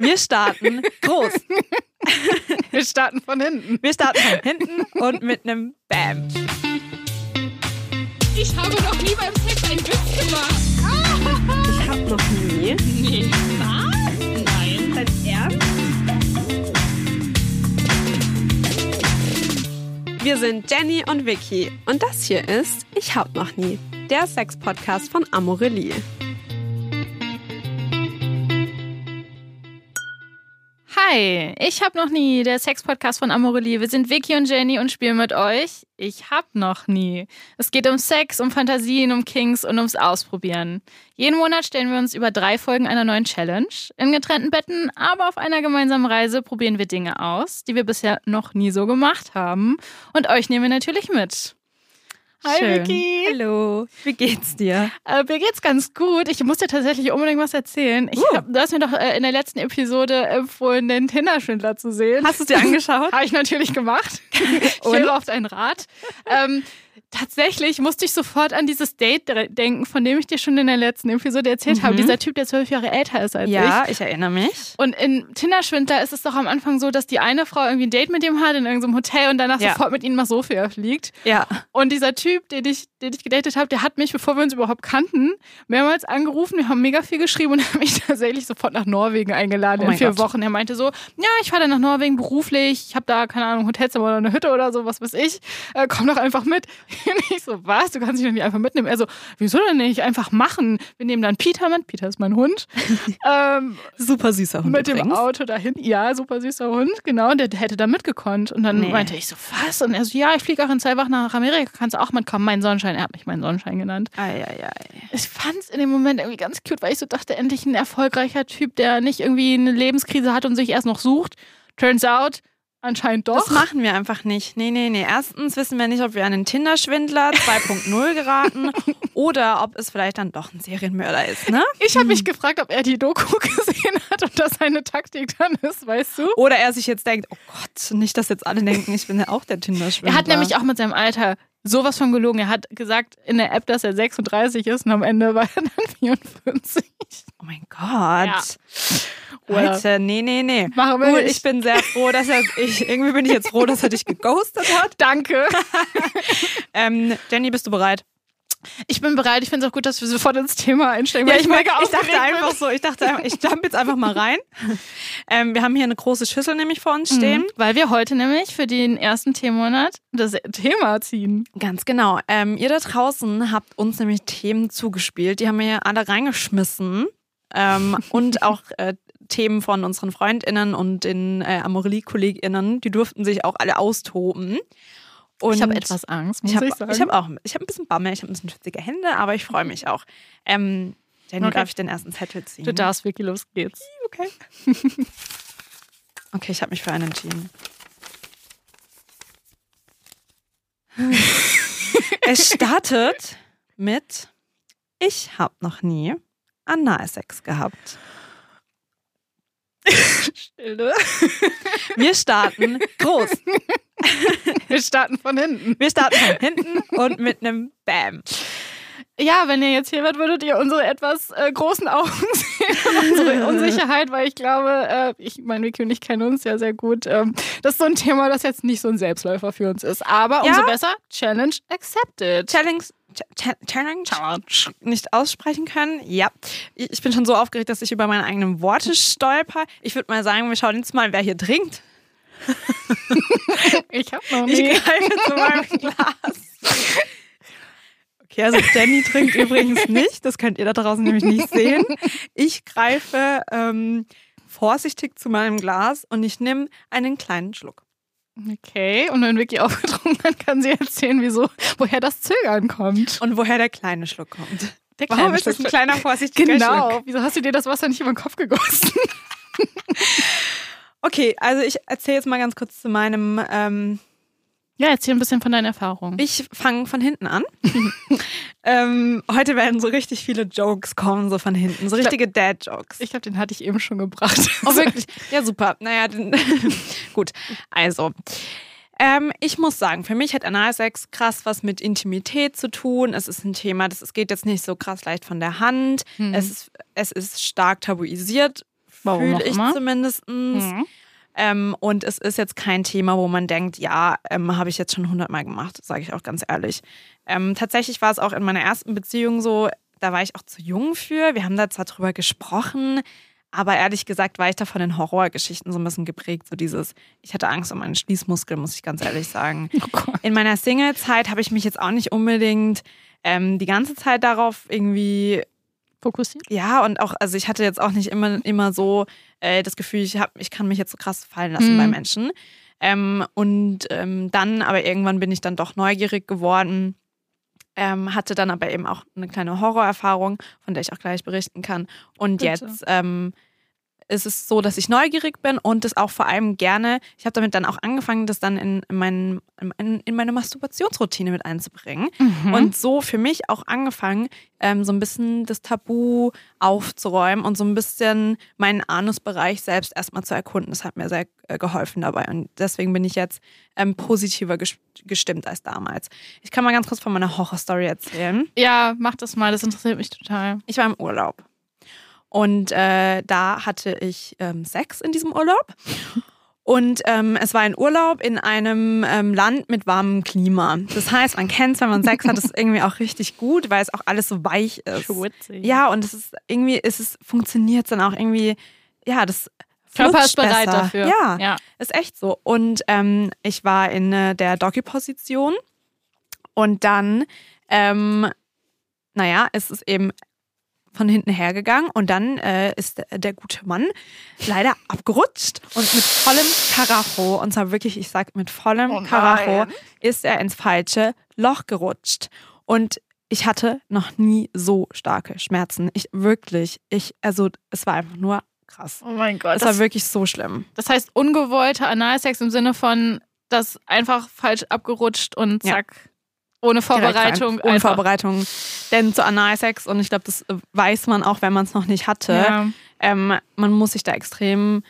Wir starten groß. Wir starten von hinten. Wir starten von hinten und mit einem Bam. Ich habe noch nie beim Sex einen Witz gemacht. Ich hab noch nie. Nee. Was? Nein. Dein Ernst? Wir sind Jenny und Vicky und das hier ist Ich hab noch nie, der Sex-Podcast von Amorelie. Hi, ich hab noch nie, der Sex-Podcast von Amorelie. Wir sind Vicky und Jenny und spielen mit euch. Ich hab noch nie. Es geht um Sex, um Fantasien, um Kings und ums Ausprobieren. Jeden Monat stellen wir uns über drei Folgen einer neuen Challenge. In getrennten Betten, aber auf einer gemeinsamen Reise probieren wir Dinge aus, die wir bisher noch nie so gemacht haben. Und euch nehmen wir natürlich mit. Hi Schön. Vicky. Hallo, wie geht's dir? Äh, mir geht's ganz gut. Ich muss dir tatsächlich unbedingt was erzählen. Ich Uh. hab, du hast mir doch äh, in der letzten Episode empfohlen, den Tinder-Schwindler zu sehen. Hast du es dir angeschaut? Habe ich natürlich gemacht. ich höre auf deinen Rat. Ähm, tatsächlich musste ich sofort an dieses Date denken, von dem ich dir schon in der letzten Episode erzählt habe. Mhm. Dieser Typ, der zwölf Jahre älter ist als ich. Ja, ich erinnere mich. Und in Tinder-Schwindler ist es doch am Anfang so, dass die eine Frau irgendwie ein Date mit ihm hat in irgendeinem Hotel und danach Ja. sofort mit ihm nach Sofia fliegt. Ja. Und dieser Typ, den ich, den ich gedatet habe, der hat mich, bevor wir uns überhaupt kannten, mehrmals angerufen. Wir haben mega viel geschrieben und hat mich tatsächlich sofort nach Norwegen eingeladen Oh in vier Gott. Wochen. Er meinte so, ja, ich fahre dann nach Norwegen beruflich. Ich habe da, keine Ahnung, Hotelzimmer oder eine Hütte oder so, was weiß ich. Äh, komm doch einfach mit. Ich so, was? Du kannst dich doch nicht einfach mitnehmen. Er so, wieso denn nicht? Einfach machen. Wir nehmen dann Peter mit. Peter ist mein Hund. ähm, Super süßer Hund mit dem übrigens. Auto dahin. Ja, super süßer Hund, genau. Und der hätte da mitgekonnt. Und dann Nee. meinte ich so, was? Und er so, ja, ich fliege auch in zwei Wochen nach Amerika. Kannst du auch mitkommen? Mein Sonnenschein. Er hat mich meinen Sonnenschein genannt. Ei, ei, ei. Ich fand es in dem Moment irgendwie ganz cute, weil ich so dachte, endlich ein erfolgreicher Typ, der nicht irgendwie eine Lebenskrise hat und sich erst noch sucht. Turns out, anscheinend doch. Das machen wir einfach nicht. Nee, nee, nee. Erstens wissen wir nicht, ob wir an einen Tinder-Schwindler 2.0 geraten oder ob es vielleicht dann doch ein Serienmörder ist, ne? ich habe mich gefragt, ob er die Doku gesehen hat und das seine Taktik dann ist, weißt du? Oder er sich jetzt denkt, oh Gott, nicht, dass jetzt alle denken, ich bin ja auch der Tinder-Schwindler. Er hat nämlich auch mit seinem Alter sowas von gelogen. Er hat gesagt in der App, dass er 36 ist und am Ende war er dann 44. Oh mein Gott. Oder- Leute, nee, nee, nee. Machen wir Gut, nicht. ich bin sehr froh, dass er, ich, irgendwie bin ich jetzt froh, dass er dich geghostet hat. Danke. Ähm, Jenny, bist du bereit? Ich bin bereit. Ich finde es auch gut, dass wir sofort ins Thema einsteigen. Ja, ich, mega ich dachte einfach bin. so, ich dachte, ich jump jetzt einfach mal rein. Ähm, wir haben hier eine große Schüssel nämlich vor uns stehen. Mhm, Weil wir heute nämlich für den ersten Themenmonat das Thema ziehen. Ganz genau. Ähm, ihr da draußen habt uns nämlich Themen zugespielt. Die haben wir alle reingeschmissen. Ähm, und auch äh, Themen von unseren FreundInnen und den äh, Amorelie-KollegInnen. Die durften sich auch alle austoben. Und ich habe etwas Angst, muss Ich ich, habe sagen. ich hab auch ich hab ein bisschen Bammel, ich habe ein bisschen schwitzige Hände, aber ich freue mich auch. Ähm, Jenny, Okay. darf ich den ersten Zettel ziehen? du darfst, Vicky, los geht's. Okay. okay, ich habe mich für einen entschieden. es startet mit Ich habe noch nie Analsex gehabt. Stille. Wir starten groß. Wir starten von hinten. Wir starten von hinten und mit einem Bam. Ja, wenn ihr jetzt hier wärt, würdet ihr unsere etwas äh, großen Augen sehen, unsere Unsicherheit, weil ich glaube, äh, ich meine, Vicky und ich kennen uns ja sehr gut. Ähm, das ist so ein Thema, das jetzt nicht so ein Selbstläufer für uns ist. Aber Ja. umso besser, Challenge accepted. Challenge, Ch- Challenge, nicht aussprechen können. Ja, ich bin schon so aufgeregt, dass ich über meine eigenen Worte stolper. Ich würde mal sagen, wir schauen jetzt mal, wer hier trinkt. Ich habe noch Ich nie. greife zu meinem Glas. Okay, also Jenny trinkt übrigens nicht. Das könnt ihr da draußen nämlich nicht sehen. Ich greife ähm, vorsichtig zu meinem Glas und ich nehme einen kleinen Schluck. Okay, und wenn Vicky aufgetrunken hat, kann sie erzählen, wieso, woher das Zögern kommt. Und woher der kleine Schluck kommt. Der Warum ist das ein kleiner vorsichtiger Genau. Schluck? Wieso hast du dir das Wasser nicht über den Kopf gegossen? Okay, also ich erzähle jetzt mal ganz kurz zu meinem ähm, Ja, erzähl ein bisschen von deinen Erfahrungen. Ich fange von hinten an. ähm, heute werden so richtig viele Jokes kommen, so von hinten. So richtige Dad-Jokes. Ich glaube, den hatte ich eben schon gebracht. Oh, wirklich? Ja, super. Naja, dann, gut. Also, ähm, ich muss sagen, für mich hat Analsex krass was mit Intimität zu tun. Es ist ein Thema, das es geht jetzt nicht so krass leicht von der Hand. Es, ist, es ist stark tabuisiert Fühle ich immer. zumindest. Mhm. Ähm, und es ist jetzt kein Thema, wo man denkt, ja, ähm, habe ich jetzt schon hundertmal gemacht, sage ich auch ganz ehrlich. Ähm, tatsächlich war es auch in meiner ersten Beziehung so, da war ich auch zu jung für. Wir haben da zwar drüber gesprochen, aber ehrlich gesagt war ich da von den Horrorgeschichten so ein bisschen geprägt. So dieses, ich hatte Angst um meinen Schließmuskel, muss ich ganz ehrlich sagen. Oh. In meiner Single-Zeit habe ich mich jetzt auch nicht unbedingt ähm, die ganze Zeit darauf irgendwie Fokussiert? ja, und auch, also ich hatte jetzt auch nicht immer, immer so äh, das Gefühl, ich, hab, ich kann mich jetzt so krass fallen lassen Mhm. bei Menschen. Ähm, und ähm, dann, aber irgendwann bin ich dann doch neugierig geworden, ähm, hatte dann aber eben auch eine kleine Horrorerfahrung, von der ich auch gleich berichten kann. Und Bitte. jetzt ähm, ist es so, dass ich neugierig bin und das auch vor allem gerne, ich habe damit dann auch angefangen, das dann in, in, meinen, in, in meine Masturbationsroutine mit einzubringen. Mhm. Und so für mich auch angefangen, ähm, so ein bisschen das Tabu aufzuräumen und so ein bisschen meinen Anusbereich selbst erstmal zu erkunden. Das hat mir sehr äh, geholfen dabei. Und deswegen bin ich jetzt ähm, positiver ges gestimmt als damals. Ich kann mal ganz kurz von meiner Horrorstory erzählen. Ja, mach das mal, das interessiert mich total. Ich war im Urlaub. Und äh, da hatte ich ähm, Sex in diesem Urlaub. Und ähm, es war ein Urlaub in einem ähm, Land mit warmem Klima. Das heißt, man kennt es, wenn man Sex hat, ist irgendwie auch richtig gut, weil es auch alles so weich ist. Schwitzig. Ja, und es ist irgendwie, ist es funktioniert dann auch irgendwie, ja, das Körper ist bereit besser. dafür. Ja, ja. ist echt so. Und ähm, ich war in äh, der Doggy-Position und dann, ähm, naja, es ist eben von hinten hergegangen und dann äh, ist der, der gute Mann leider abgerutscht und mit vollem Karacho, und zwar wirklich, ich sag mit vollem Oh. Karacho, ist er ins falsche Loch gerutscht. Und ich hatte noch nie so starke Schmerzen. Ich wirklich, ich, also es war einfach nur krass. Oh mein Gott. Es war wirklich so schlimm. das heißt ungewollter Analsex im Sinne von, das einfach falsch abgerutscht und Ja. Ohne Vorbereitung. Ohne. Vorbereitung. Denn zu Analsex, und ich glaube, das weiß man auch, wenn man es noch nicht hatte, Ja. ähm, man muss sich da extrem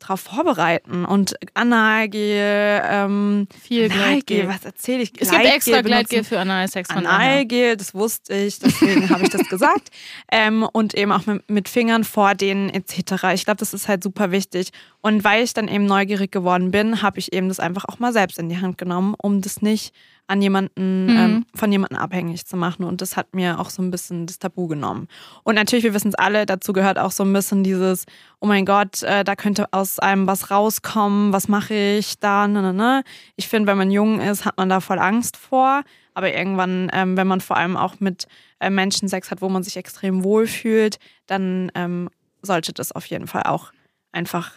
drauf vorbereiten. Und Analgel, ähm, Viel Analgel, Gleitgel. was erzähle ich? Es gibt extra Gleitgel Gleitgel benutzen. für Analsex von. Analgel, das wusste ich, deswegen habe ich das gesagt. Ähm, und eben auch mit, mit Fingern vor denen etc. Ich glaube, das ist halt super wichtig. Und weil ich dann eben neugierig geworden bin, habe ich eben das einfach auch mal selbst in die Hand genommen, um das nicht an jemanden, Mhm. ähm, von jemandem abhängig zu machen. Und das hat mir auch so ein bisschen das Tabu genommen. Und natürlich, wir wissen es alle, dazu gehört auch so ein bisschen dieses, oh mein Gott, äh, da könnte aus einem was rauskommen, was mache ich da, ne, ne, ne. Ich finde, wenn man jung ist, hat man da voll Angst vor. Aber irgendwann, ähm, wenn man vor allem auch mit äh, Menschen Sex hat, wo man sich extrem wohlfühlt, dann ähm, sollte das auf jeden Fall auch einfach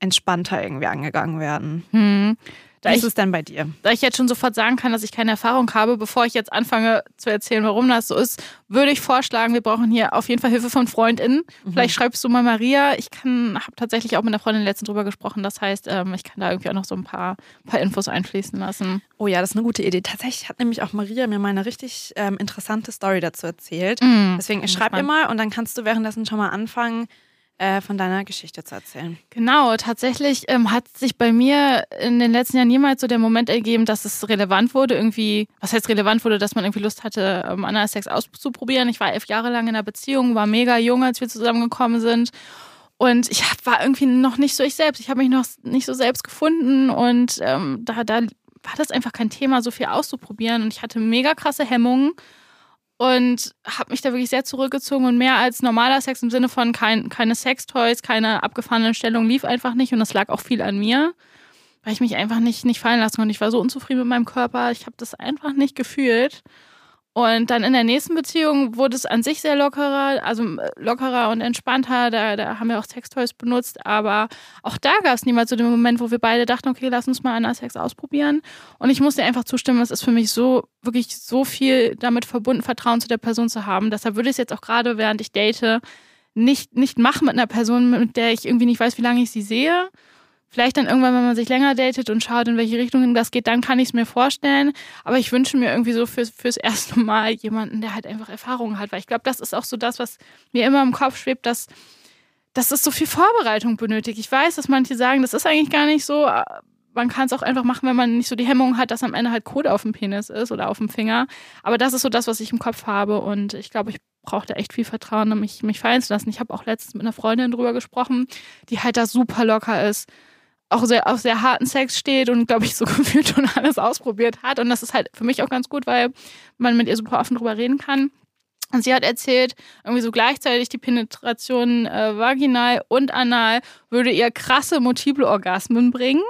entspannter irgendwie angegangen werden. Hm. Da Wie ich, ist es denn bei dir? da ich jetzt schon sofort sagen kann, dass ich keine Erfahrung habe, bevor ich jetzt anfange zu erzählen, warum das so ist, würde ich vorschlagen, wir brauchen hier auf jeden Fall Hilfe von FreundInnen. Mhm. Vielleicht schreibst du mal Maria. Ich kann, habe tatsächlich auch mit einer Freundin letztens drüber gesprochen. Das heißt, ähm, ich kann da irgendwie auch noch so ein paar, paar Infos einfließen lassen. Oh ja, das ist eine gute Idee. Tatsächlich hat nämlich auch Maria mir mal eine richtig ähm, interessante Story dazu erzählt. Mhm. Deswegen schreib ihr mal und dann kannst du währenddessen schon mal anfangen, äh, von deiner Geschichte zu erzählen. Genau, tatsächlich ähm, hat sich bei mir in den letzten Jahren niemals so der Moment ergeben, dass es relevant wurde, irgendwie, was heißt relevant wurde, dass man irgendwie Lust hatte, ähm, Analsex auszuprobieren. Ich war elf Jahre lang in einer Beziehung, war mega jung, als wir zusammengekommen sind. Und ich hab, war irgendwie noch nicht so ich selbst. Ich habe mich noch nicht so selbst gefunden und ähm, da, da war das einfach kein Thema, so viel auszuprobieren. Und ich hatte mega krasse Hemmungen und habe mich da wirklich sehr zurückgezogen und mehr als normaler Sex im Sinne von kein, keine Sextoys, keine abgefahrenen Stellungen lief einfach nicht und das lag auch viel an mir, weil ich mich einfach nicht, nicht fallen lassen konnte. Ich war so unzufrieden mit meinem Körper, ich habe das einfach nicht gefühlt. Und dann in der nächsten Beziehung wurde es an sich sehr lockerer, also äh, lockerer und entspannter. Da, da haben wir auch Sextoys benutzt, aber auch da gab es niemals so den Moment, wo wir beide dachten, okay, lass uns mal Analsex ausprobieren. Und ich muss dir einfach zustimmen, es ist für mich so, wirklich so viel damit verbunden, Vertrauen zu der Person zu haben. Deshalb würde ich es jetzt auch gerade, während ich date, nicht, nicht machen mit einer Person, mit der ich irgendwie nicht weiß, wie lange ich sie sehe. Vielleicht dann irgendwann, wenn man sich länger datet und schaut, in welche Richtung das geht, dann kann ich es mir vorstellen. Aber ich wünsche mir irgendwie so fürs, fürs erste Mal jemanden, der halt einfach Erfahrung hat. Weil ich glaube, das ist auch so das, was mir immer im Kopf schwebt, dass, dass es so viel Vorbereitung benötigt. Ich weiß, dass manche sagen, das ist eigentlich gar nicht so. Man kann es auch einfach machen, wenn man nicht so die Hemmung hat, dass am Ende halt Kot auf dem Penis ist oder auf dem Finger. Aber das ist so das, was ich im Kopf habe. Und ich glaube, ich brauche da echt viel Vertrauen, um mich, mich fallen zu lassen. Ich habe auch letztens mit einer Freundin drüber gesprochen, die halt da super locker ist, auch sehr auf sehr harten Sex steht und glaube ich so gefühlt schon alles ausprobiert hat. Und das ist halt für mich auch ganz gut, weil man mit ihr super offen drüber reden kann. Und sie hat erzählt, irgendwie so gleichzeitig die Penetration äh, vaginal und anal würde ihr krasse multiple Orgasmen bringen.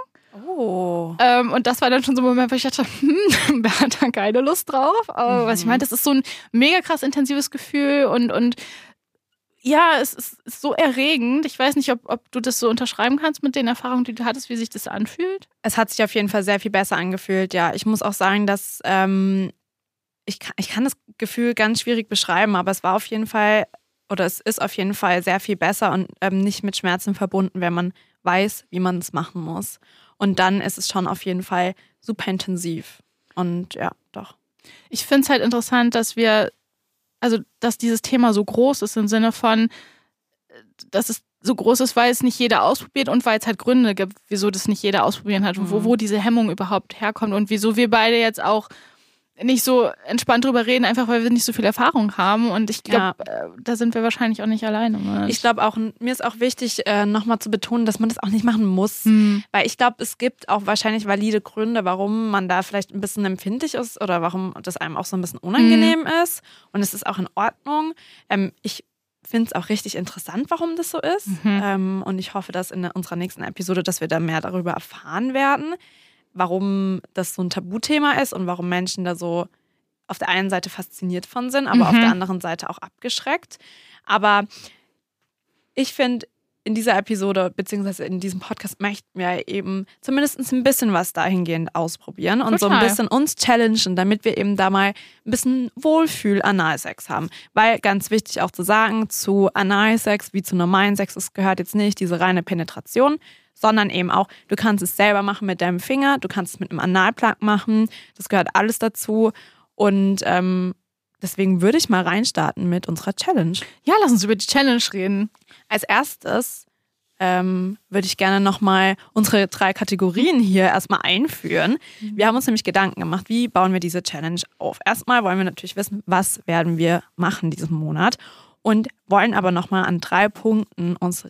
Oh. Ähm, und das war dann schon so ein Moment, wo ich dachte, hm, wer hat da keine Lust drauf? Aber was ich meine, das ist so ein mega krass intensives Gefühl und, und ja, es ist, so erregend. Ich weiß nicht, ob, ob du das so unterschreiben kannst mit den Erfahrungen, die du hattest, wie sich das anfühlt. Es hat sich auf jeden Fall sehr viel besser angefühlt, ja. Ich muss auch sagen, dass ähm, ich, kann, ich kann das Gefühl ganz schwierig beschreiben, aber es war auf jeden Fall oder es ist auf jeden Fall sehr viel besser und ähm, nicht mit Schmerzen verbunden, wenn man weiß, wie man es machen muss. Und dann ist es schon auf jeden Fall super intensiv. Und ja, doch. Ich finde es halt interessant, dass wir, also dass dieses Thema so groß ist im Sinne von, dass es so groß ist, weil es nicht jeder ausprobiert und weil es halt Gründe gibt, wieso das nicht jeder ausprobieren hat und wo, Mhm. wo diese Hemmung überhaupt herkommt und wieso wir beide jetzt auch nicht so entspannt drüber reden, einfach weil wir nicht so viel Erfahrung haben. Und ich glaube, äh, da sind wir wahrscheinlich auch nicht alleine. Mit. Ich glaube auch, mir ist auch wichtig, äh, nochmal zu betonen, dass man das auch nicht machen muss. Hm. Weil ich glaube, es gibt auch wahrscheinlich valide Gründe, warum man da vielleicht ein bisschen empfindlich ist oder warum das einem auch so ein bisschen unangenehm ist. Und es ist auch in Ordnung. Ähm, ich finde es auch richtig interessant, warum das so ist. Mhm. Ähm, und ich hoffe, dass in unserer nächsten Episode, dass wir da mehr darüber erfahren werden, warum das so ein Tabuthema ist und warum Menschen da so auf der einen Seite fasziniert von sind, aber auf Mhm. der anderen Seite auch abgeschreckt. Aber ich finde, in dieser Episode, beziehungsweise in diesem Podcast, möchten wir eben zumindest ein bisschen was dahingehend ausprobieren und so ein Total. bisschen uns challengen, damit wir eben da mal ein bisschen Wohlfühl-Analsex haben. Weil ganz wichtig auch zu sagen, zu Analsex wie zu normalen Sex, es gehört jetzt nicht diese reine Penetration, sondern eben auch, du kannst es selber machen mit deinem Finger, du kannst es mit einem Analplug machen, das gehört alles dazu. Und ähm, deswegen würde ich mal reinstarten mit unserer Challenge. Ja, lass uns über die Challenge reden. Als erstes ähm, würde ich gerne nochmal unsere drei Kategorien hier erstmal einführen. Wir haben uns nämlich Gedanken gemacht, wie bauen wir diese Challenge auf. Erstmal wollen wir natürlich wissen, was werden wir machen diesen Monat und wollen aber nochmal an drei Punkten uns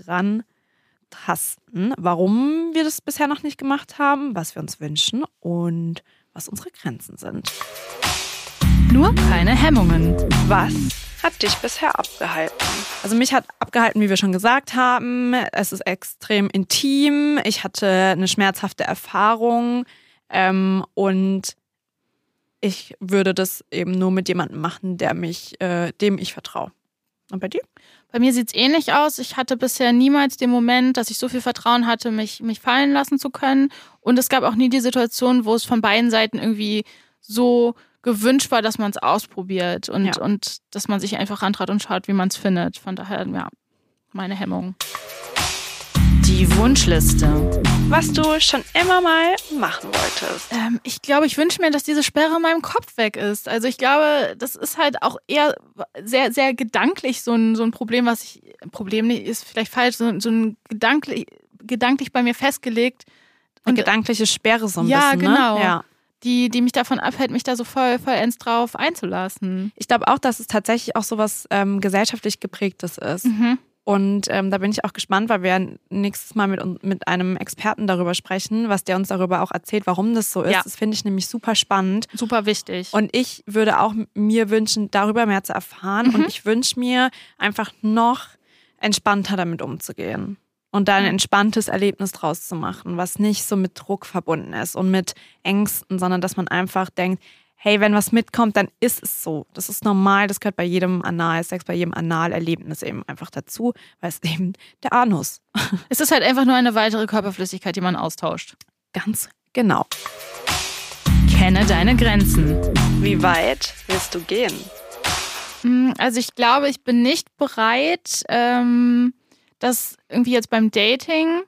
rantasten, warum wir das bisher noch nicht gemacht haben, was wir uns wünschen und was unsere Grenzen sind. Nur keine Hemmungen. Was hat dich bisher abgehalten? Also mich hat abgehalten, wie wir schon gesagt haben. Es ist extrem intim. Ich hatte eine schmerzhafte Erfahrung ähm, und ich würde das eben nur mit jemandem machen, der mich, äh, dem ich vertraue. Und bei dir? Bei mir sieht es ähnlich aus. Ich hatte bisher niemals den Moment, dass ich so viel Vertrauen hatte, mich, mich fallen lassen zu können. Und es gab auch nie die Situation, wo es von beiden Seiten irgendwie so gewünscht war, dass man es ausprobiert und, Ja. und dass man sich einfach rantrat und schaut, wie man es findet. Von daher, ja, meine Hemmung. Die Wunschliste. Was du schon immer mal machen wolltest. Ähm, ich glaube, ich wünsche mir, dass diese Sperre in meinem Kopf weg ist. Also ich glaube, das ist halt auch eher sehr, sehr gedanklich so ein, so ein Problem, was ich, Problem nicht, ist vielleicht falsch, so, so ein gedanklich, gedanklich bei mir festgelegt, Eine Und- gedankliche Sperre so ein Ja, bisschen. genau. Ne? Ja. die, die mich davon abhält, mich da so voll, vollends drauf einzulassen. Ich glaube auch, dass es tatsächlich auch so was ähm, gesellschaftlich geprägtes ist. Mhm. Und ähm, da bin ich auch gespannt, weil wir nächstes Mal mit, mit einem Experten darüber sprechen, was der uns darüber auch erzählt, warum das so ist. Ja. Das finde ich nämlich super spannend. Super wichtig. Und ich würde auch mir wünschen, darüber mehr zu erfahren. Mhm. Und ich wünsche mir einfach noch entspannter damit umzugehen. Und da ein entspanntes Erlebnis draus zu machen, was nicht so mit Druck verbunden ist und mit Ängsten, sondern dass man einfach denkt, hey, wenn was mitkommt, dann ist es so. Das ist normal, das gehört bei jedem Analsex, bei jedem Analerlebnis eben einfach dazu, weil es eben der Anus. es ist halt einfach nur eine weitere Körperflüssigkeit, die man austauscht. Ganz genau. Kenne deine Grenzen. Wie weit willst du gehen? Mm, Also ich glaube, ich bin nicht bereit, ähm, das irgendwie jetzt beim Dating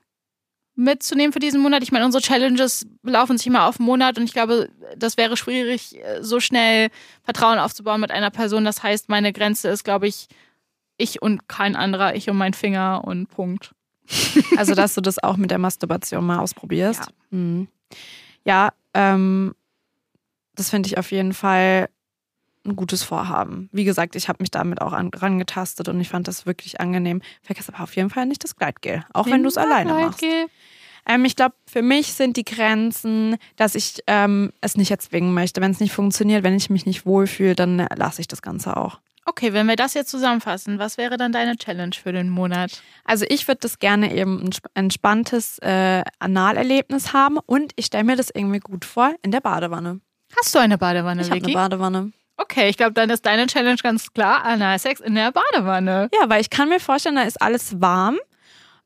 mitzunehmen für diesen Monat. Ich meine, unsere Challenges laufen sich immer auf einen Monat und ich glaube, das wäre schwierig, äh, so schnell Vertrauen aufzubauen mit einer Person. Das heißt, meine Grenze ist, glaube ich, ich und kein anderer, ich und mein Finger und Punkt. Also, dass du das auch mit der Masturbation mal ausprobierst. Ja. Mhm. Ja, ähm, das finde ich auf jeden Fall ein gutes Vorhaben. Wie gesagt, ich habe mich damit auch an, rangetastet und ich fand das wirklich angenehm. Vergiss aber auf jeden Fall nicht das Gleitgel, auch wenn du es alleine machst. Gleitgel. Ähm, ich glaube, für mich sind die Grenzen, dass ich ähm, es nicht erzwingen möchte. Wenn es nicht funktioniert, wenn ich mich nicht wohlfühle, dann lasse ich das Ganze auch. Okay, wenn wir das jetzt zusammenfassen, was wäre dann deine Challenge für den Monat? Also ich würde das gerne eben ein sp- entspanntes äh, Analerlebnis haben und ich stelle mir das irgendwie gut vor in der Badewanne. Hast du eine Badewanne, Ich habe eine? Badewanne. Okay, ich glaube, dann ist deine Challenge ganz klar, Analsex in der Badewanne. Ja, weil ich kann mir vorstellen, da ist alles warm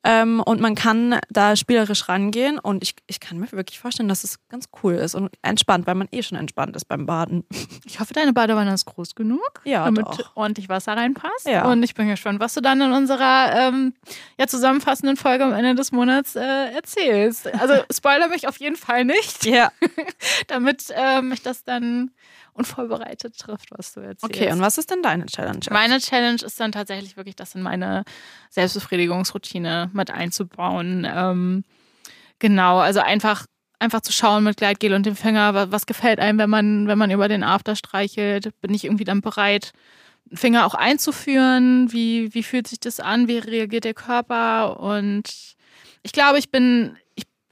ähm, und man kann da spielerisch rangehen und ich, ich kann mir wirklich vorstellen, dass es ganz cool ist und entspannt, weil man eh schon entspannt ist beim Baden. Ich hoffe, deine Badewanne ist groß genug, Ja, damit doch. ordentlich Wasser reinpasst. Ja. Und ich bin gespannt, was du dann in unserer ähm, ja, zusammenfassenden Folge am Ende des Monats äh, erzählst. Also spoiler mich auf jeden Fall nicht, Ja. damit äh, mich das dann unvorbereitet trifft, was du erzählst. Okay, und was ist denn deine Challenge? Meine Challenge ist dann tatsächlich wirklich, das in meine Selbstbefriedigungsroutine mit einzubauen. Ähm, genau, also einfach, einfach zu schauen mit Gleitgel und dem Finger, wa- was gefällt einem, wenn man, wenn man über den After streichelt. Bin ich irgendwie dann bereit, Finger auch einzuführen? Wie, wie fühlt sich das an? Wie reagiert der Körper? Und ich glaube, ich bin,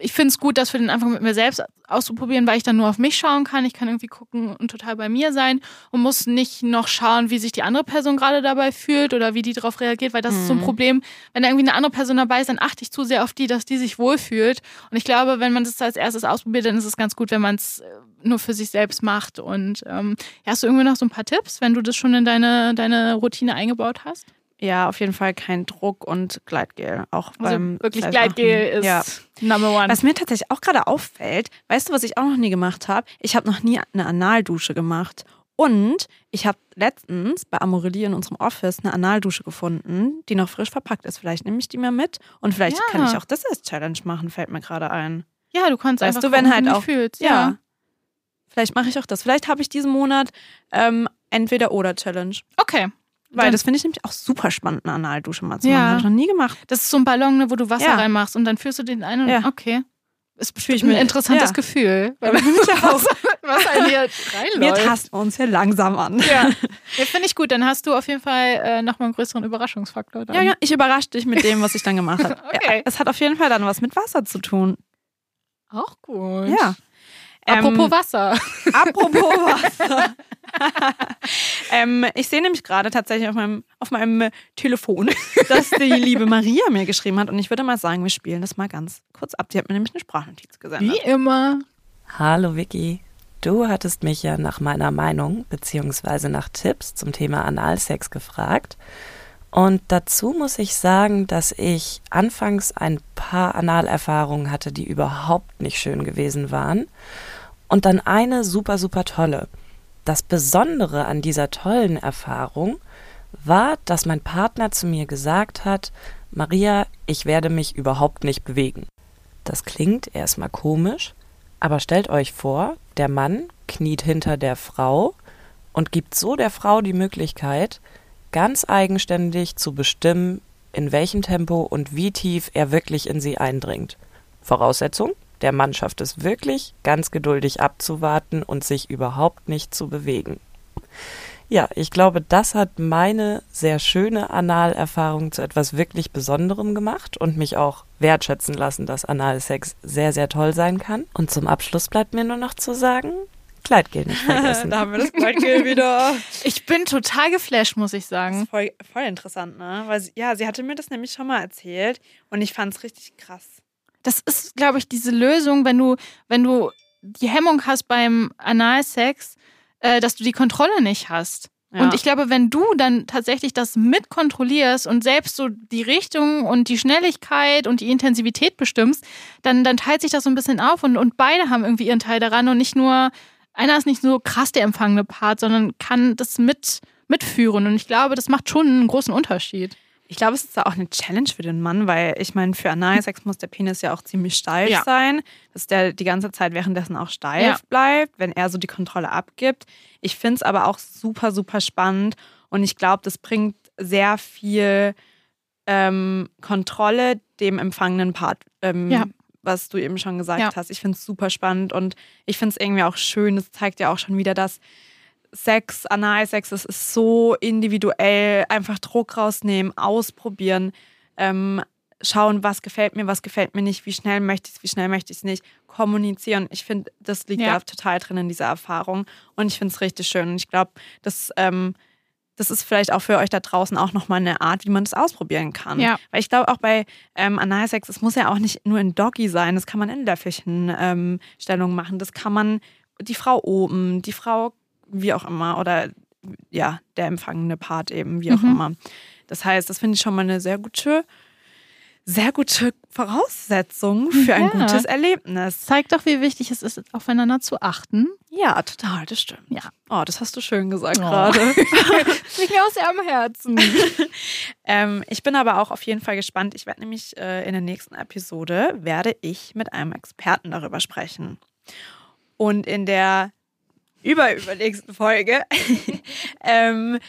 ich, finde es gut, das für den Anfang mit mir selbst auszuprobieren, weil ich dann nur auf mich schauen kann. Ich kann irgendwie gucken und total bei mir sein und muss nicht noch schauen, wie sich die andere Person gerade dabei fühlt oder wie die darauf reagiert, weil das ist so ein Problem. Wenn da irgendwie eine andere Person dabei ist, dann achte ich zu sehr auf die, dass die sich wohlfühlt. Und ich glaube, wenn man das als erstes ausprobiert, dann ist es ganz gut, wenn man es äh, nur für sich selbst macht. Und ähm, hast du irgendwie noch so ein paar Tipps, wenn du das schon in deine, deine Routine eingebaut hast? Ja, auf jeden Fall kein Druck und Gleitgel. Auch Also beim wirklich. Gleitgel ist Ja. Number One. Was mir tatsächlich auch gerade auffällt, weißt du, was ich auch noch nie gemacht habe? Ich habe noch nie eine Analdusche gemacht. Und ich habe letztens bei Amorelie in unserem Office eine Analdusche gefunden, die noch frisch verpackt ist. Vielleicht nehme ich die mal mit und vielleicht Ja. kann ich auch das als Challenge machen, fällt mir gerade ein. ja, du kannst Weißt einfach du, wenn halt auch- fühlst. Ja. Ja. Vielleicht mache ich auch das. Vielleicht habe ich diesen Monat ähm, entweder oder Challenge. Okay. Weil das finde ich nämlich auch super spannend, eine Analdusche mal zu Ja. machen. Habe ich noch nie gemacht. Das ist so ein Ballon, ne, wo du Wasser Ja. reinmachst und dann führst du den ein und Ja. okay. Ist Fühl bestimmt ich ein interessantes ja. Gefühl. Weil Ja, ich auch. was, was hier Wir reinläuft. tasten uns hier langsam an. Ja. ja Finde ich gut. Dann hast du auf jeden Fall äh, nochmal einen größeren Überraschungsfaktor. Dann. Ja, ja, ich überrasche dich mit dem, was ich dann gemacht habe. Okay. ja, es hat auf jeden Fall dann was mit Wasser zu tun. Auch gut. Ja. Apropos Ähm, Wasser. Apropos Wasser. ähm, ich sehe nämlich gerade tatsächlich auf meinem, auf meinem Telefon, dass die liebe Maria mir geschrieben hat. Und ich würde mal sagen, wir spielen das mal ganz kurz ab. Die hat mir nämlich eine Sprachnotiz gesendet. Wie immer. Hallo Vicky. Du hattest mich ja nach meiner Meinung bzw. nach Tipps zum Thema Analsex gefragt. Und dazu muss ich sagen, dass ich anfangs ein paar Analerfahrungen hatte, die überhaupt nicht schön gewesen waren. Und dann eine super, super tolle. Das Besondere an dieser tollen Erfahrung war, dass mein Partner zu mir gesagt hat, Maria, ich werde mich überhaupt nicht bewegen. Das klingt erstmal komisch, aber stellt euch vor, der Mann kniet hinter der Frau und gibt so der Frau die Möglichkeit, ganz eigenständig zu bestimmen, in welchem Tempo und wie tief er wirklich in sie eindringt. Voraussetzung, der Mann schafft es wirklich, ganz geduldig abzuwarten und sich überhaupt nicht zu bewegen. Ja, ich glaube, das hat meine sehr schöne Analerfahrung zu etwas wirklich Besonderem gemacht und mich auch wertschätzen lassen, dass Analsex sehr, sehr toll sein kann. Und zum Abschluss bleibt mir nur noch zu sagen, Kleidgel nicht vergessen. da haben wir das Gleitgel wieder. Ich bin total geflasht, muss ich Das sagen. ist voll, voll interessant, ne? Weil sie, ja, sie hatte mir das nämlich schon mal erzählt und ich fand es richtig krass. Das ist, glaube ich, diese Lösung, wenn du, wenn du die Hemmung hast beim Analsex, äh, dass du die Kontrolle nicht hast. Ja. Und ich glaube, wenn du dann tatsächlich das mit kontrollierst und selbst so die Richtung und die Schnelligkeit und die Intensivität bestimmst, dann, dann teilt sich das so ein bisschen auf und, und beide haben irgendwie ihren Teil daran und nicht nur, einer ist nicht so krass der empfangene Part, sondern kann das mit, mitführen. Und ich glaube, das macht schon einen großen Unterschied. Ich glaube, es ist auch eine Challenge für den Mann, weil ich meine, für Analsex muss der Penis ja auch ziemlich steif Ja. sein, dass der die ganze Zeit währenddessen auch steif Ja. bleibt, wenn er so die Kontrolle abgibt. Ich finde es aber auch super, super spannend und ich glaube, das bringt sehr viel ähm, Kontrolle dem empfangenen Part, ähm, Ja. was du eben schon gesagt hast. Ich finde es super spannend und ich finde es irgendwie auch schön. Es zeigt ja auch schon wieder, dass Sex, Analsex, das ist so individuell. Einfach Druck rausnehmen, ausprobieren, ähm, schauen, was gefällt mir, was gefällt mir nicht, wie schnell möchte ich es, wie schnell möchte ich es nicht. Kommunizieren. Ich finde, das liegt Ja. da total drin in dieser Erfahrung. Und ich finde es richtig schön. Und ich glaube, das, ähm, das ist vielleicht auch für euch da draußen auch nochmal eine Art, wie man das ausprobieren kann. Ja. Weil ich glaube auch bei ähm, Analsex, es muss ja auch nicht nur in Doggy sein, das kann man in Löffelchen ähm, Stellung machen. Das kann man die Frau oben, die Frau wie auch immer oder ja, der empfangene Part eben, wie auch Mhm. immer. Das heißt, das finde ich schon mal eine sehr gute, sehr gute Voraussetzung für ein Ja. gutes Erlebnis. Zeigt doch, wie wichtig es ist, aufeinander zu achten. Ja, total, das stimmt. Ja. Oh, das hast du schön gesagt Oh. gerade. Liegt mir auch sehr am Herzen. Ähm, ich bin aber auch auf jeden Fall gespannt. Ich werde nämlich äh, in der nächsten Episode werde ich mit einem Experten darüber sprechen. Und in der überübernächsten Folge ähm,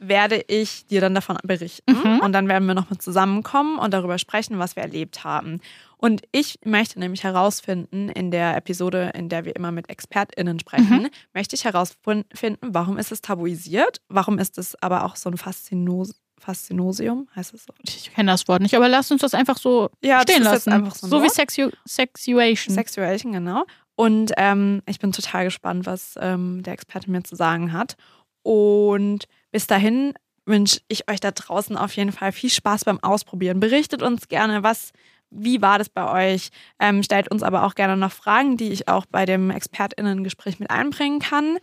werde ich dir dann davon berichten. Mhm. Und dann werden wir nochmal zusammenkommen und darüber sprechen, was wir erlebt haben. Und ich möchte nämlich herausfinden, in der Episode, in der wir immer mit ExpertInnen sprechen, möchte ich herausfinden, warum ist es tabuisiert, warum ist es aber auch so ein Faszinos Faszinosium, heißt es so? Ich kenne das Wort nicht, aber lasst uns das einfach so Ja, stehen lassen. so so wie Wort. Sexu Sexuation. Sexuation, genau. Und ähm, ich bin total gespannt, was ähm, der Experte mir zu sagen hat. Und bis dahin wünsche ich euch da draußen auf jeden Fall viel Spaß beim Ausprobieren. Berichtet uns gerne, was, wie war das bei euch? Ähm, stellt uns aber auch gerne noch Fragen, die ich auch bei dem ExpertInnen-Gespräch mit einbringen kann.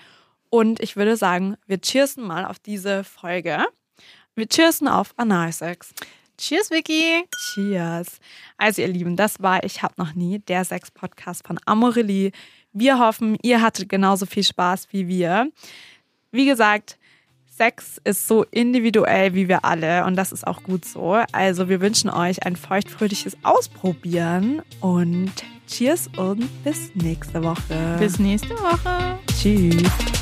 Und ich würde sagen, wir cheersen mal auf diese Folge. Wir cheersen auf Analsex. Cheers, Vicky. Cheers. Also ihr Lieben, das war Ich hab noch nie, der Sex-Podcast von Amorelie. Wir hoffen, ihr hattet genauso viel Spaß wie wir. Wie gesagt, Sex ist so individuell wie wir alle und das ist auch gut so. Also wir wünschen euch ein feuchtfröhliches Ausprobieren und Cheers und bis nächste Woche. Bis nächste Woche. Tschüss.